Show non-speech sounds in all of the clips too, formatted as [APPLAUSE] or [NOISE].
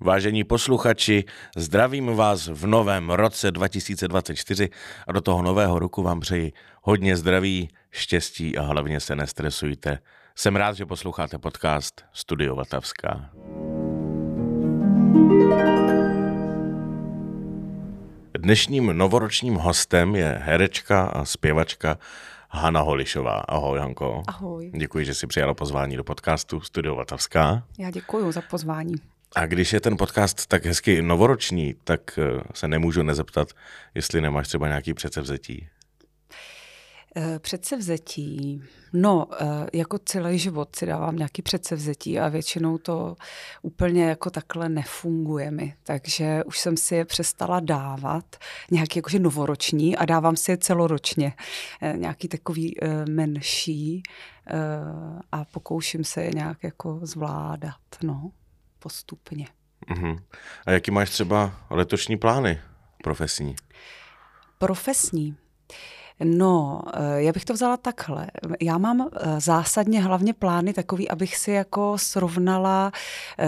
Vážení posluchači, zdravím vás v novém roce 2024 a do toho nového roku vám přeji hodně zdraví, štěstí a hlavně se nestresujte. Jsem rád, že posloucháte podcast Studio Vatavská. Dnešním novoročním hostem je herečka a zpěvačka Hana Holišová. Ahoj, Hanko. Ahoj. Děkuji, že jsi přijala pozvání do podcastu Studio Vatavská. Já děkuji za pozvání. A když je ten podcast tak hezky novoroční, tak eh, se nemůžu nezeptat, jestli nemáš třeba nějaký předsevzetí. Eh, předsevzetí. No, eh, jako celý život si dávám nějaký předsevzetí a většinou to úplně jako takhle nefunguje mi. Takže už jsem si je přestala dávat, nějaký jakože novoroční a dávám si je celoročně. Nějaký takový menší a pokouším se je nějak jako zvládat, no postupně. Uh-huh. A jaký máš třeba letošní plány profesní? Profesní? No, eh, já bych to vzala takhle. Já mám eh, zásadně hlavně plány takový, abych si jako srovnala eh,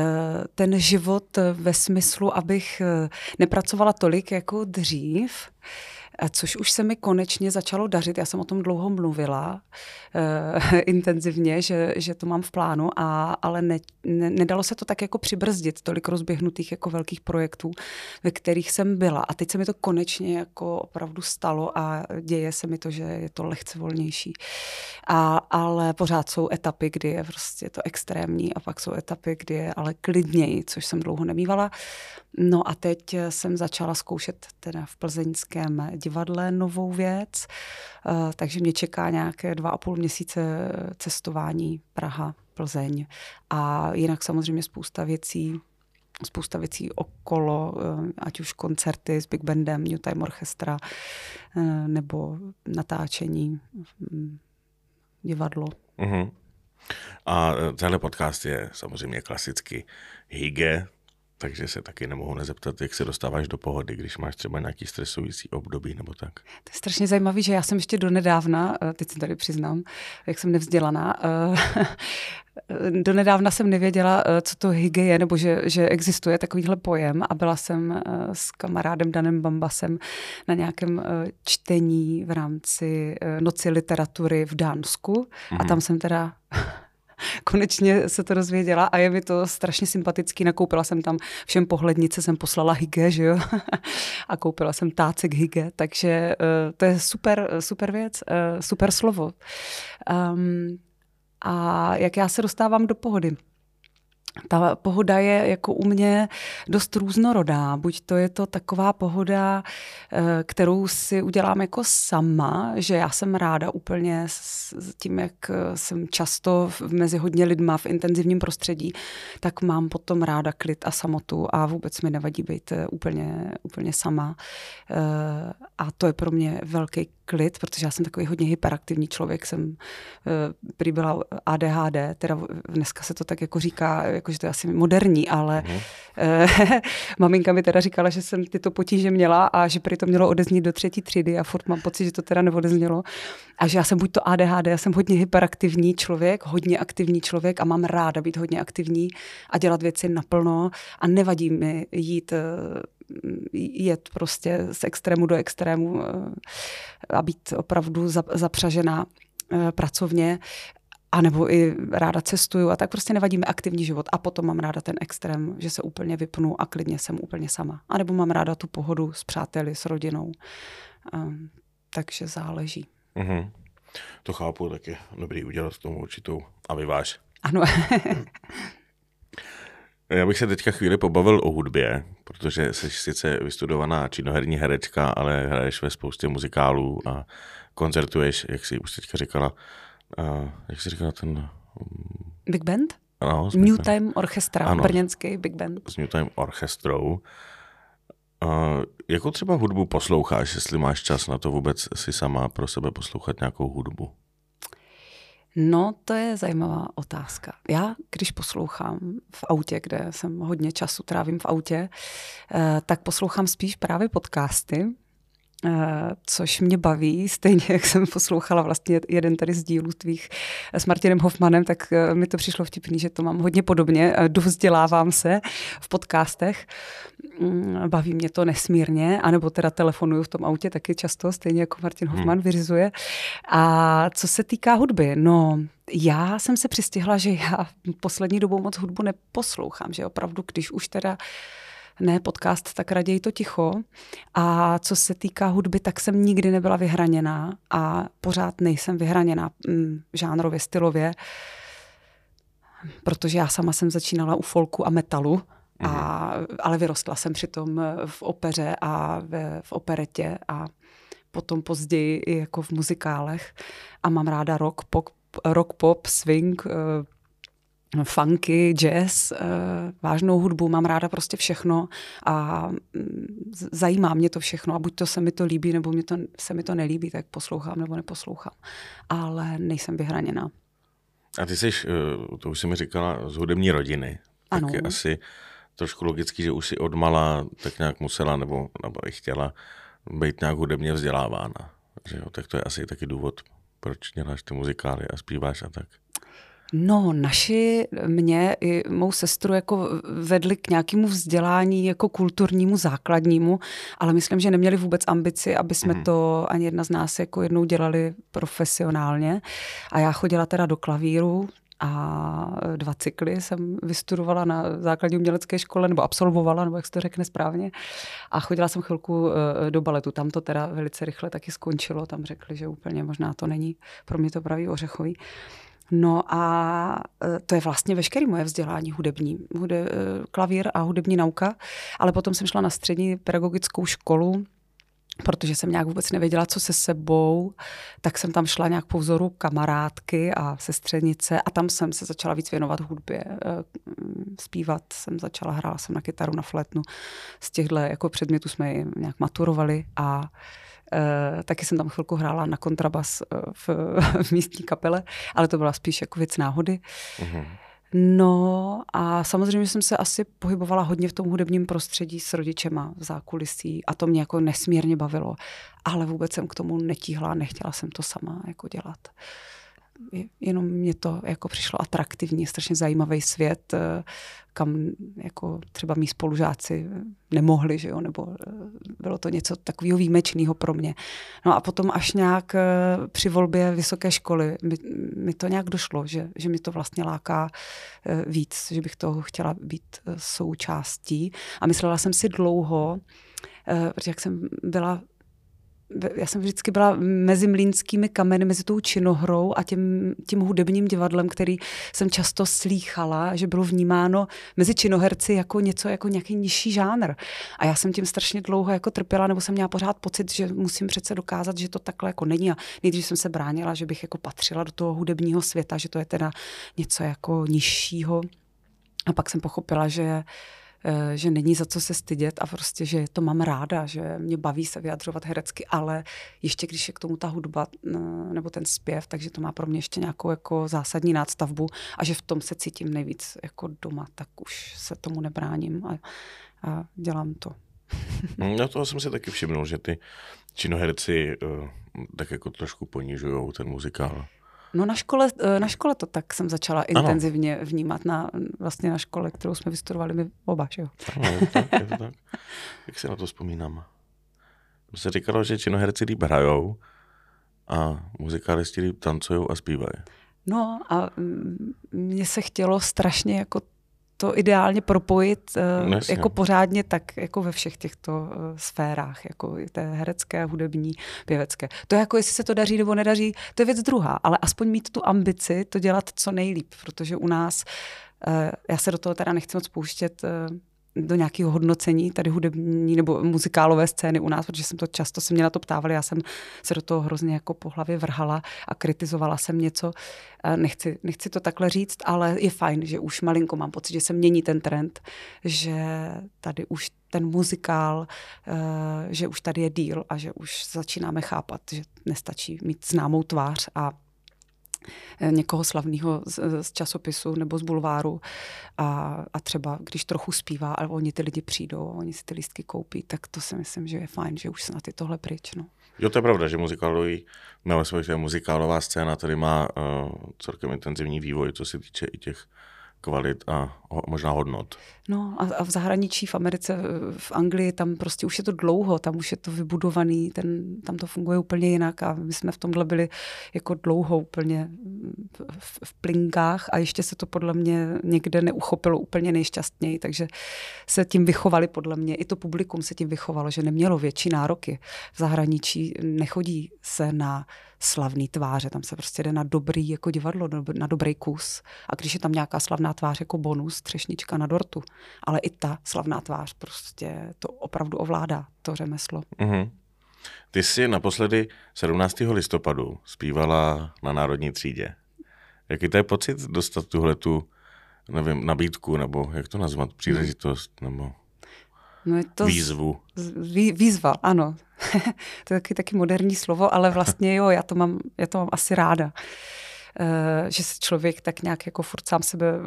ten život ve smyslu, abych nepracovala tolik jako dřív, což už se mi konečně začalo dařit. Já jsem o tom dlouho mluvila uh, [LAUGHS] intenzivně, že, že to mám v plánu, a, ale ne, ne, nedalo se to tak jako přibrzdit, tolik rozběhnutých jako velkých projektů, ve kterých jsem byla. A teď se mi to konečně jako opravdu stalo a děje se mi to, že je to lehce volnější. A, ale pořád jsou etapy, kdy je prostě to extrémní a pak jsou etapy, kdy je ale klidněji, což jsem dlouho nemývala. No a teď jsem začala zkoušet teda v plzeňském divadle novou věc, eh, takže mě čeká nějaké dva a půl měsíce cestování Praha, Plzeň a jinak samozřejmě spousta věcí, spousta věcí okolo, eh, ať už koncerty s Big Bandem, New Time Orchestra, eh, nebo natáčení, hm, divadlo. Uh-huh. A tenhle podcast je samozřejmě klasicky hygge, takže se taky nemohu nezeptat, jak se dostáváš do pohody, když máš třeba nějaký stresující období nebo tak. To je strašně zajímavé, že já jsem ještě donedávna, eh, teď se tady přiznám, jak jsem nevzdělaná, eh, [LAUGHS] donedávna jsem nevěděla, eh, co to hygie je, nebo že, že existuje takovýhle pojem a byla jsem s kamarádem Danem Bambasem na nějakém čtení v rámci Noci literatury v Dánsku mm-hmm. a mhm. tam jsem teda konečně se to dozvěděla a je mi to strašně sympatický. Nakoupila jsem tam všem pohlednice, jsem poslala hygge, že jo, [LAUGHS] a koupila jsem tácek hygge, takže uh, to je super, super věc, uh, super slovo. Um, a jak já se dostávám do pohody? Ta pohoda je jako u mě dost různorodá. Buď to je to taková pohoda, eh, kterou si udělám jako sama, že já jsem ráda úplně s tím, jak jsem často mezi hodně lidma v intenzivním prostředí, tak mám potom ráda klid a samotu a vůbec mi nevadí být eh, úplně, úplně sama. Eh, a to je pro mě velký klid, protože já jsem takový hodně hyperaktivní člověk, jsem prý byla ADHD, teda dneska se to tak jako říká, jakože to je asi moderní, ale mm. [LAUGHS] maminka mi teda říkala, že jsem tyto potíže měla a že prý to mělo odeznít do třetí třídy a furt mám pocit, že to teda neodeznělo. A že já jsem buď to ADHD, já jsem hodně hyperaktivní člověk, hodně aktivní člověk a mám ráda být hodně aktivní a dělat věci naplno a nevadí mi jít eh, jet prostě z extrému do extrému eh, a být opravdu zapřažená pracovně a nebo i ráda cestuju a tak prostě nevadí mi aktivní život. A potom mám ráda ten extrém, že se úplně vypnu a klidně jsem úplně sama. A nebo mám ráda tu pohodu s přáteli, s rodinou. Um, takže záleží. Mm-hmm. To chápu, tak je dobrý udělat tomu určitou a vyváž. Ano. [LAUGHS] Já bych se teďka chvíli pobavil o hudbě, protože jsi sice vystudovaná činoherní herečka, ale hraješ ve spoustě muzikálů a koncertuješ, jak jsi už teďka říkala, uh, jak jsi říkala ten... Um... Big Band? Ano, New Time Orchestra, ano, brněnský Big Band. S New Time Orchestrou. Uh, jakou třeba hudbu posloucháš, jestli máš čas na to vůbec si sama pro sebe poslouchat nějakou hudbu? No, to je zajímavá otázka. Já, když poslouchám v autě, kde jsem hodně času trávím v autě, eh, tak poslouchám spíš právě podcasty, což mě baví, stejně jak jsem poslouchala vlastně jeden tady z dílů tvých eh, s Martinem Hoffmanem, tak eh, mi to přišlo vtipný, že to mám hodně podobně, dovzdělávám se v podcastech, mm, baví mě to nesmírně, anebo teda telefonuju v tom autě taky často, stejně jako Martin hmm. Hoffman vyřizuje. A co se týká hudby, no já jsem se přistihla, že já poslední dobou moc hudbu neposlouchám, že opravdu, když už teda uh, ne podcast, tak raději to ticho. A co se týká hudby, tak jsem nikdy nebyla vyhraněná a pořád nejsem vyhraněná mm, žánrově, stylově, protože já sama jsem začínala u folku a metalu, a, mhm. ale vyrostla jsem přitom v opeře a v, v operetě a potom později i jako v muzikálech a mám ráda rock, pop, rock, pop swing, eh, funky, jazz, eh, vážnou hudbu, mám ráda prostě všechno a mm, zajímá mě to všechno a buď to se mi to líbí, nebo mě to, se mi to nelíbí, tak poslouchám nebo neposlouchám. Ale nejsem vyhraněná. A ty jsi, eh, to už jsi mi říkala, z hudební rodiny. Ano. Tak je asi trošku logický, že už si odmala tak nějak musela nebo, nebo i chtěla být nějak hudebně vzdělávána. Že jo? Tak to je asi taky důvod, proč děláš ty muzikály a zpíváš a tak. No, naši mě i mou sestru jako vedli k nějakému vzdělání jako kulturnímu, základnímu, ale myslím, že neměli vůbec ambici, aby jsme mm. to ani jedna z nás jako jednou dělali profesionálně. A já chodila teda do klavíru, a dva cykly jsem vystudovala na základní umělecké škole, nebo absolvovala, nebo jak se to řekne správně. A chodila jsem chvilku eh, do baletu. Tam to teda velice rychle taky skončilo. Tam řekli, že úplně možná to není pro mě to pravý ořechový. No a e, to je vlastně veškeré moje vzdělání hudební, hude, e, klavír a hudební nauka, ale potom jsem šla na střední pedagogickou školu, protože jsem nějak vůbec nevěděla, co se sebou, tak jsem tam šla nějak po vzoru kamarádky a sestřenice a tam jsem se začala víc věnovat hudbě. E, zpívat jsem začala, hrála jsem na kytaru, na flétnu. Z těchto jako předmětů jsme nějak maturovali a Uh, taky jsem tam chvilku hrála na kontrabas uh, v, [LAUGHS] v místní kapele, ale to byla spíš jako věc náhody. Uh-huh. No a samozřejmě jsem se asi pohybovala hodně v tom hudebním prostředí s rodičema v zákulisí a to mě jako nesmírně bavilo. Ale vůbec jsem k tomu netíhla, nechtěla jsem to sama jako dělat jenom mě to jako přišlo atraktivní, strašně zajímavý svět, eh, kam jako třeba mý spolužáci nemohli, že jo, nebo eh, bylo to něco takového výjimečného pro mě. No a potom až nějak eh, při volbě vysoké školy mi, mi to nějak došlo, že, že mi to vlastně láká víc, že bych toho chtěla být součástí. A myslela jsem si dlouho, protože jak jsem byla já jsem vždycky byla mezi mlínskými kameny, mezi tou činohrou a tím, tím hudebním divadlem, který jsem často slýchala, že bylo vnímáno mezi činoherci jako něco, jako nějaký nižší žánr. A já jsem tím strašně dlouho jako trpěla, nebo jsem měla pořád pocit, že musím přece dokázat, že to takhle jako není. A nejdřív jsem se bránila, že bych jako patřila do toho hudebního světa, že to je teda něco jako nižšího. A pak jsem pochopila, že že není za co se stydět a prostě, že to mám ráda, že mě baví se vyjadřovat herecky, ale ještě když je k tomu ta hudba eh, nebo ten zpěv, takže to má pro mě ještě nějakou jako zásadní nástavbu a že v tom se cítím nejvíc jako doma, tak už se tomu nebráním a, a dělám to. [LAUGHS] No toho jsem si taky všimnul, že ty činoherci uh, tak jako trošku ponižují ten muzikál. No na škole, eh, na škole to tak jsem začala ano. intenzivně vnímat, na, vlastně na škole, kterou jsme vystudovali my oba, že jo? Ano, tak, je to tak. [LAUGHS] Jak si na to vzpomínám? Se říkalo, že činoherci líp hrajou a muzikálisti líp tancují a zpívají. No a mně se chtělo strašně jako to ideálně propojit uh, jako pořádně tak jako ve všech těchto uh, sférách, jako té herecké, hudební, pěvecké. To je jako, jestli se to daří nebo nedaří, to je věc druhá, ale aspoň mít tu ambici to dělat co nejlíp, protože u nás, uh, já se do toho teda nechci moc pouštět, uh, do nějakého hodnocení tady hudební nebo muzikálové scény u nás, protože jsem to často se mě na to ptávali, já jsem se do toho hrozně jako po hlavě vrhala a kritizovala jsem něco. Nechci, nechci to takhle říct, ale je fajn, že už malinko mám pocit, že se mění ten trend, že tady už ten muzikál, eh, že už tady je díl a že už začínáme chápat, že nestačí mít známou tvář a Eh, někoho slavného z, z časopisu nebo z bulváru a, a třeba když trochu zpívá a oni ty lidi přijdou a oni si ty lístky koupí, tak to si myslím, že je fajn, že už snad je tohle pryč. No. Jo, to je pravda, že muzikálový, nebo muzikálová scéna tady má uh, celkem intenzivní vývoj, co se týče i těch kvalit a možná hodnot. No a, a v zahraničí, v Americe, v Anglii, tam prostě už je to dlouho, tam už je to vybudovaný, ten, tam to funguje úplně jinak a my jsme v tomhle byli jako dlouho úplně v, v plinkách a ještě se to podle mě někde neuchopilo úplně nejšťastněji, takže se tím vychovali podle mě, i to publikum se tím vychovalo, že nemělo větší nároky. V zahraničí nechodí se na slavný tváře, tam se prostě jde na dobrý jako divadlo, na dobrý kus. A když je tam nějaká slavná tvář jako bonus, třešnička na dortu, ale i ta slavná tvář prostě to opravdu ovládá, to řemeslo. Mm-hmm. Ty jsi naposledy 17. listopadu zpívala na Národní třídě. Jaký to je pocit dostat tuhle tu, nevím, nabídku, nebo jak to nazvat, příležitost, nebo no je to výzvu? Vý, výzva, ano. [LAUGHS] to je taky, taky moderní slovo, ale vlastně jo, já to mám, já to mám asi ráda. Uh, že se člověk tak nějak jako furt sám sebe uh,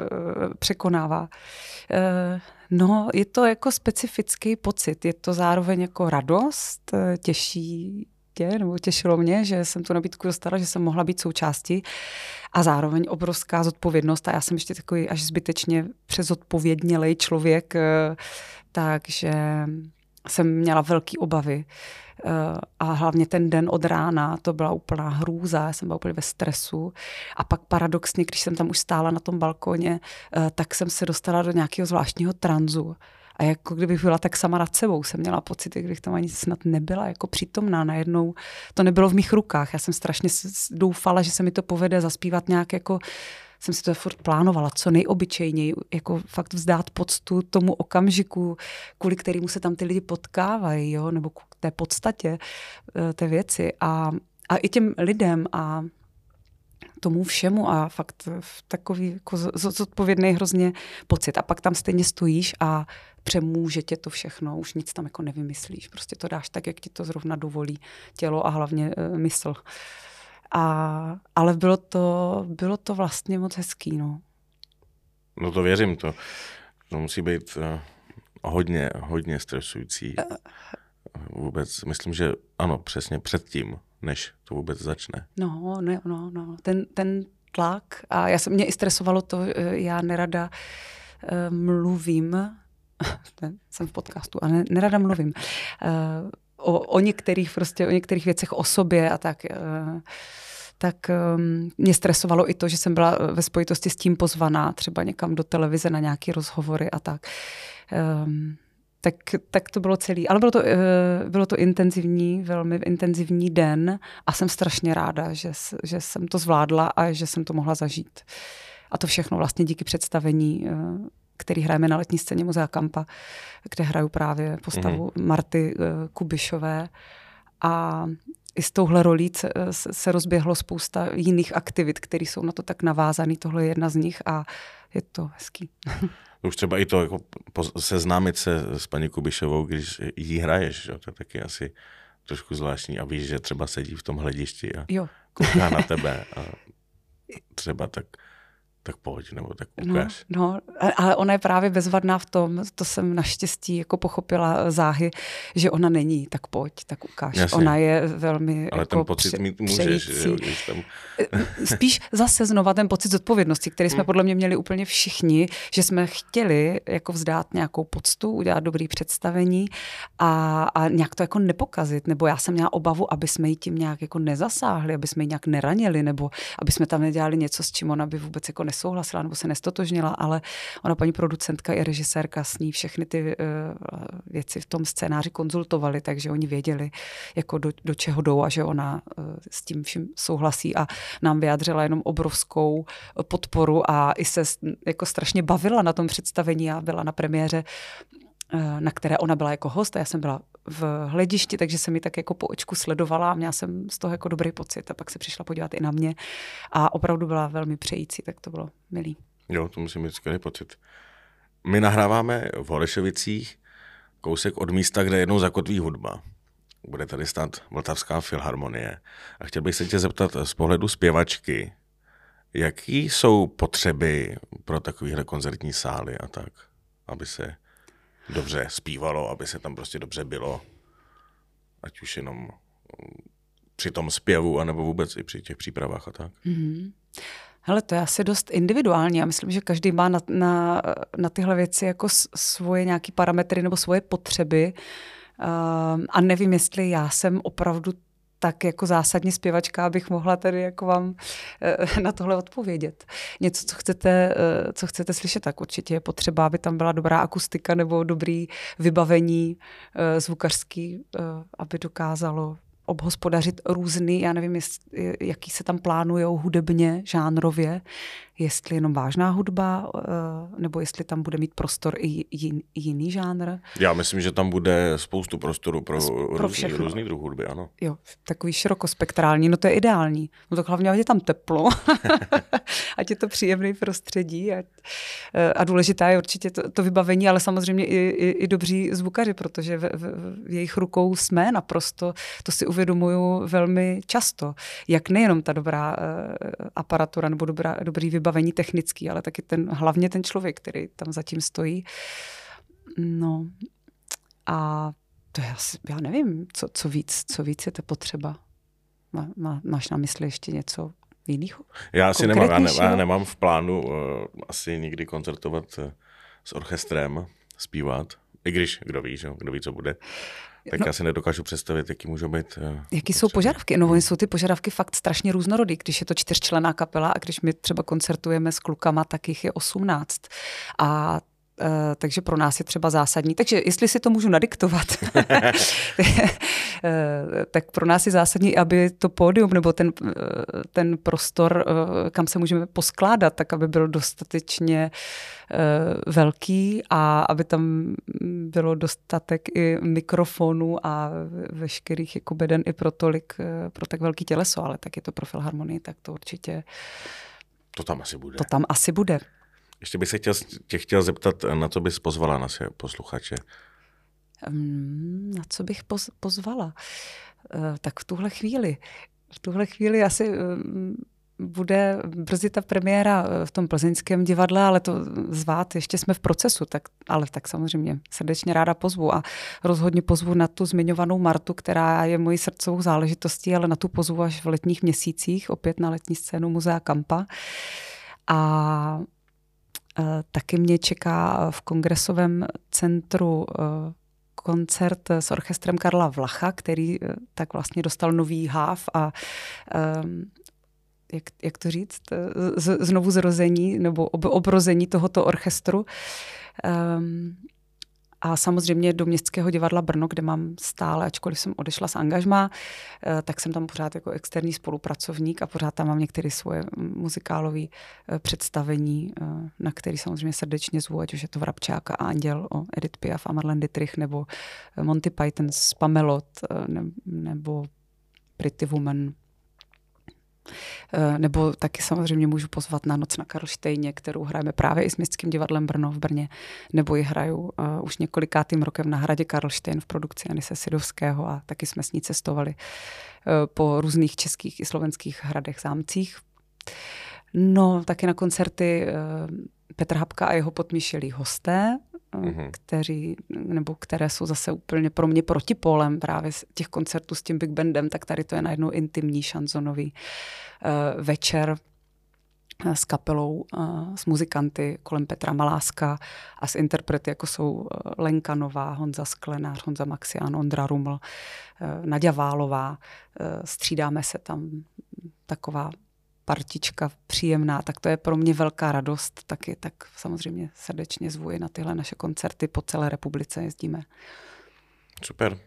překonává. Uh, no, je to jako specifický pocit. Je to zároveň jako radost, těší tě, nebo těšilo mě, že jsem tu nabídku dostala, že jsem mohla být součástí a zároveň obrovská zodpovědnost a já jsem ještě takový až zbytečně přezodpovědnělej člověk, takže jsem měla velké obavy. Eh, a hlavně ten den od rána, to byla úplná hrůza, já jsem byla úplně ve stresu. A pak paradoxně, když jsem tam už stála na tom balkoně, eh, tak jsem se dostala do nějakého zvláštního tranzu. A jako kdybych byla tak sama nad sebou, jsem měla pocit, kdybych tam ani snad nebyla jako přítomná. Najednou to nebylo v mých rukách. Já jsem strašně doufala, že se mi to povede zaspívat nějak jako jsem si to furt plánovala, co nejobyčejněji, jako fakt vzdát poctu tomu okamžiku, kvůli kterému se tam ty lidi potkávají, jo, nebo k té podstatě eh, té věci. A, a i těm lidem a tomu všemu a fakt takový jako zodpovědný hrozně pocit. A pak tam stejně stojíš a přemůže tě to všechno, už nic tam jako nevymyslíš. Prostě to dáš tak, jak ti to zrovna dovolí tělo a hlavně e, mysl. A, ale bylo to, bylo to vlastně moc hezký, no. No to věřím, to, to musí být uh, hodně, hodně stresující. Uh, vůbec, myslím, že ano, přesně předtím, než to vůbec začne. No, no, no, no. Ten, ten tlak a já jsem, mě i stresovalo to, já nerada uh, mluvím, [LAUGHS] jsem v podcastu a ne, nerada mluvím, uh, o, o některých prostě, o některých věcech o sobě a tak. Uh, tak um, mě stresovalo i to, že jsem byla ve spojitosti s tím pozvaná třeba někam do televize na nějaké rozhovory a tak. Um, tak, tak to bylo celý. Ale bylo to, uh, bylo to intenzivní, velmi intenzivní den a jsem strašně ráda, že, že jsem to zvládla a že jsem to mohla zažít. A to všechno vlastně díky představení, uh, který hrajeme na letní scéně Muzea Kampa, kde hraju právě postavu mm-hmm. Marty uh, Kubišové. A i s touhle rolí se rozběhlo spousta jiných aktivit, které jsou na to tak navázané. Tohle je jedna z nich a je to hezký. [LAUGHS] Už třeba i to jako seznámit se s paní Kubišovou, když jí hraješ, jo, to je taky asi trošku zvláštní a víš, že třeba sedí v tom hledišti a jo. kouká na [LAUGHS] tebe a třeba tak tak pojď, nebo tak ukáž. No, no, ale ona je právě bezvadná v tom, to jsem naštěstí jako pochopila záhy, že ona není, tak pojď, tak ukáž. Jasně. Ona je velmi Ale jako ten pocit pře- mít můžeš, jo, když tam... Eh, spíš zase znova ten pocit zodpovědnosti, který jsme hmm. podle mě měli úplně všichni, že jsme chtěli jako vzdát nějakou poctu, udělat dobrý představení a, a nějak to jako nepokazit, nebo já jsem měla obavu, aby jsme ji tím nějak jako nezasáhli, aby jsme ji nějak neranili, nebo aby jsme tam nedělali něco, s čím ona by vůbec jako nesouhlasila nebo se nestotožnila, ale ona paní producentka i režisérka s ní všechny ty uh, věci v tom scénáři konzultovali, takže oni věděli, jako do, do čeho jdou a že ona uh, s tím vším souhlasí a nám vyjádřila jenom obrovskou podporu a i se jako strašně bavila na tom představení a byla na premiéře. eh, na které ona byla jako host a já jsem byla v hledišti, takže jsem mi tak jako po očku sledovala a měla jsem z toho jako dobrý pocit a pak se přišla podívat i na mě a opravdu byla velmi přející, tak to bylo milý. Jo, to musím mít skvělý pocit. My nahráváme v Holešovicích kousek od místa, kde jednou zakotví hudba. Bude tady stát Vltavská filharmonie. A chtěl bych se tě zeptat z pohledu zpěvačky, Jaký jsou potřeby pro takovéhle koncertní sály a tak, aby se dobře zpívalo, aby se tam prostě dobře bylo, ať už jenom mm, při tom zpěvu, anebo vůbec i při těch přípravách a tak? Mm-hmm. Hele, to je asi dost individuální. Já myslím, že každý má na, na, na tyhle věci jako svoje nějaké parametry nebo svoje potřeby. Uh, a nevím, jestli já jsem opravdu tak jako zásadní zpěvačka, abych mohla tady jako vám eh, na tohle odpovědět. Něco, co chcete, eh, co chcete slyšet, tak určitě je potřeba, aby tam byla dobrá akustika nebo dobrý vybavení eh, zvukařský, aby dokázalo obhospodařit různý, já nevím, jaký se tam plánují hudebně, žánrově, jestli jenom vážná hudba, eh, nebo jestli tam bude mít prostor i jin, jiný žánr. Já myslím, že tam bude spoustu prostoru pro, pro různý, různý druh hudby, ano. Jo, takový širokospektrální, no to je ideální. No to hlavně, ať je tam teplo, [LAUGHS] ať je to příjemný prostředí. Ať, eh, a důležité je určitě to, to vybavení, ale samozřejmě i, i, i dobří zvukaři, protože v, v, v jejich rukou jsme naprosto, to si uvědomuju velmi často. Jak nejenom ta dobrá uh, aparatura nebo dobrá, dobrý vybavení, vybavení technický, ale taky ten, hlavně ten člověk, který tam zatím stojí. No a to je asi, já nevím, co, co víc, co víc je to potřeba. Má, má, máš na mysli ještě něco jiného? Já asi nemám, já, ne, já nemám v plánu uh, asi nikdy koncertovat uh, s orchestrem, zpívat. I když, kdo ví, že? kdo ví, co bude tak no, já si nedokážu představit, jaký můžou být. Uh, Jaký jsou požadavky? No, oni jsou ty požadavky fakt strašně různorodý. Když je to čtyřčlená kapela a když my třeba koncertujeme s klukama, tak jich je osmnáct. A takže pro nás je třeba zásadní. Takže jestli si to můžu nadiktovat, [LAUGHS] Eh, tak pro nás je zásadní, aby to pódium nebo ten, eh, ten prostor, eh, kam se můžeme poskládat, tak aby byl dostatečně velký a aby tam bylo dostatek i mikrofonů a veškerých jako beden i pro tolik, pro tak velký těleso, ale tak je to pro filharmonii, tak to určitě to tam asi bude. To tam asi bude. Ještě bych se chtěl, tě chtěl zeptat, na co bys pozvala na posluchače? na co bych poz, pozvala? Eh, tak v tuhle chvíli. V tuhle chvíli asi bude brzy ta premiéra eh, v tom plzeňském divadle, ale to zvát, ještě jsme v procesu, tak, ale tak samozřejmě srdečně ráda pozvu a rozhodně pozvu na tu zmiňovanou Martu, která je mojí srdcovou záležitostí, ale na tu pozvu až v letních měsících, opět na letní scénu Muzea Kampa. A taky mě čeká v kongresovém centru koncert s orchestrem Karla Vlacha, který eh, tak vlastně dostal nový háv a um, jak, jak to říct, z, znovu zrození nebo ob, obrození tohoto orchestru. Um, a samozřejmě do Městského divadla Brno, kde mám stále, ačkoliv jsem odešla z angažma, eh, tak jsem tam pořád jako externí spolupracovník a pořád tam mám některé svoje muzikálové eh, představení, eh, na který samozřejmě srdečně zvu, ať už je to Vrabčák a Anděl o Edith Piaf a Marlene Dietrich, nebo Monty Python s Pamelot, nebo Pretty Woman nebo taky samozřejmě můžu pozvat na Noc na Karlštejně, kterou hrajeme právě i s Městským divadlem Brno v Brně, nebo ji hraju uh, už několikátým rokem na hradě Karlštejn v produkci Anise Sidovského a taky jsme s ní cestovali uh, po různých českých i slovenských hradech, zámcích. No, taky na koncerty Petr Habka a jeho podmíšelí hosté, mm-hmm. kteří, nebo které jsou zase úplně pro mě protipolem právě z těch koncertů s tím Big Bandem, tak tady to je najednou intimní šanzonový uh, večer uh, s kapelou, uh, s muzikanty kolem Petra Maláska a s interprety, jako jsou Lenka Nová, Honza Sklenář, Honza Maxián, Ondra Ruml, Nadia Válová. Střídáme se tam taková partička příjemná, tak to je pro mě velká radost taky, tak samozřejmě srdečně zvuji na tyhle naše koncerty po celé republice jezdíme. Super.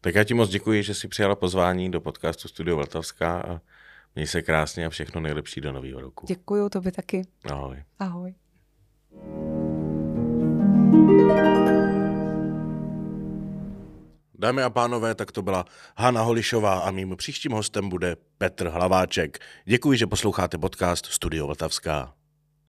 Tak já ti moc děkuji, že jsi přijala pozvání do podcastu Studio Vltavská a měj se krásně a všechno nejlepší do nového roku. Děkuju, to by taky. Ahoj. Ahoj. Dámy a pánové, tak to byla Hana Holišová a mým příštím hostem bude Petr Hlaváček. Děkuji, že posloucháte podcast Studio Vltavská.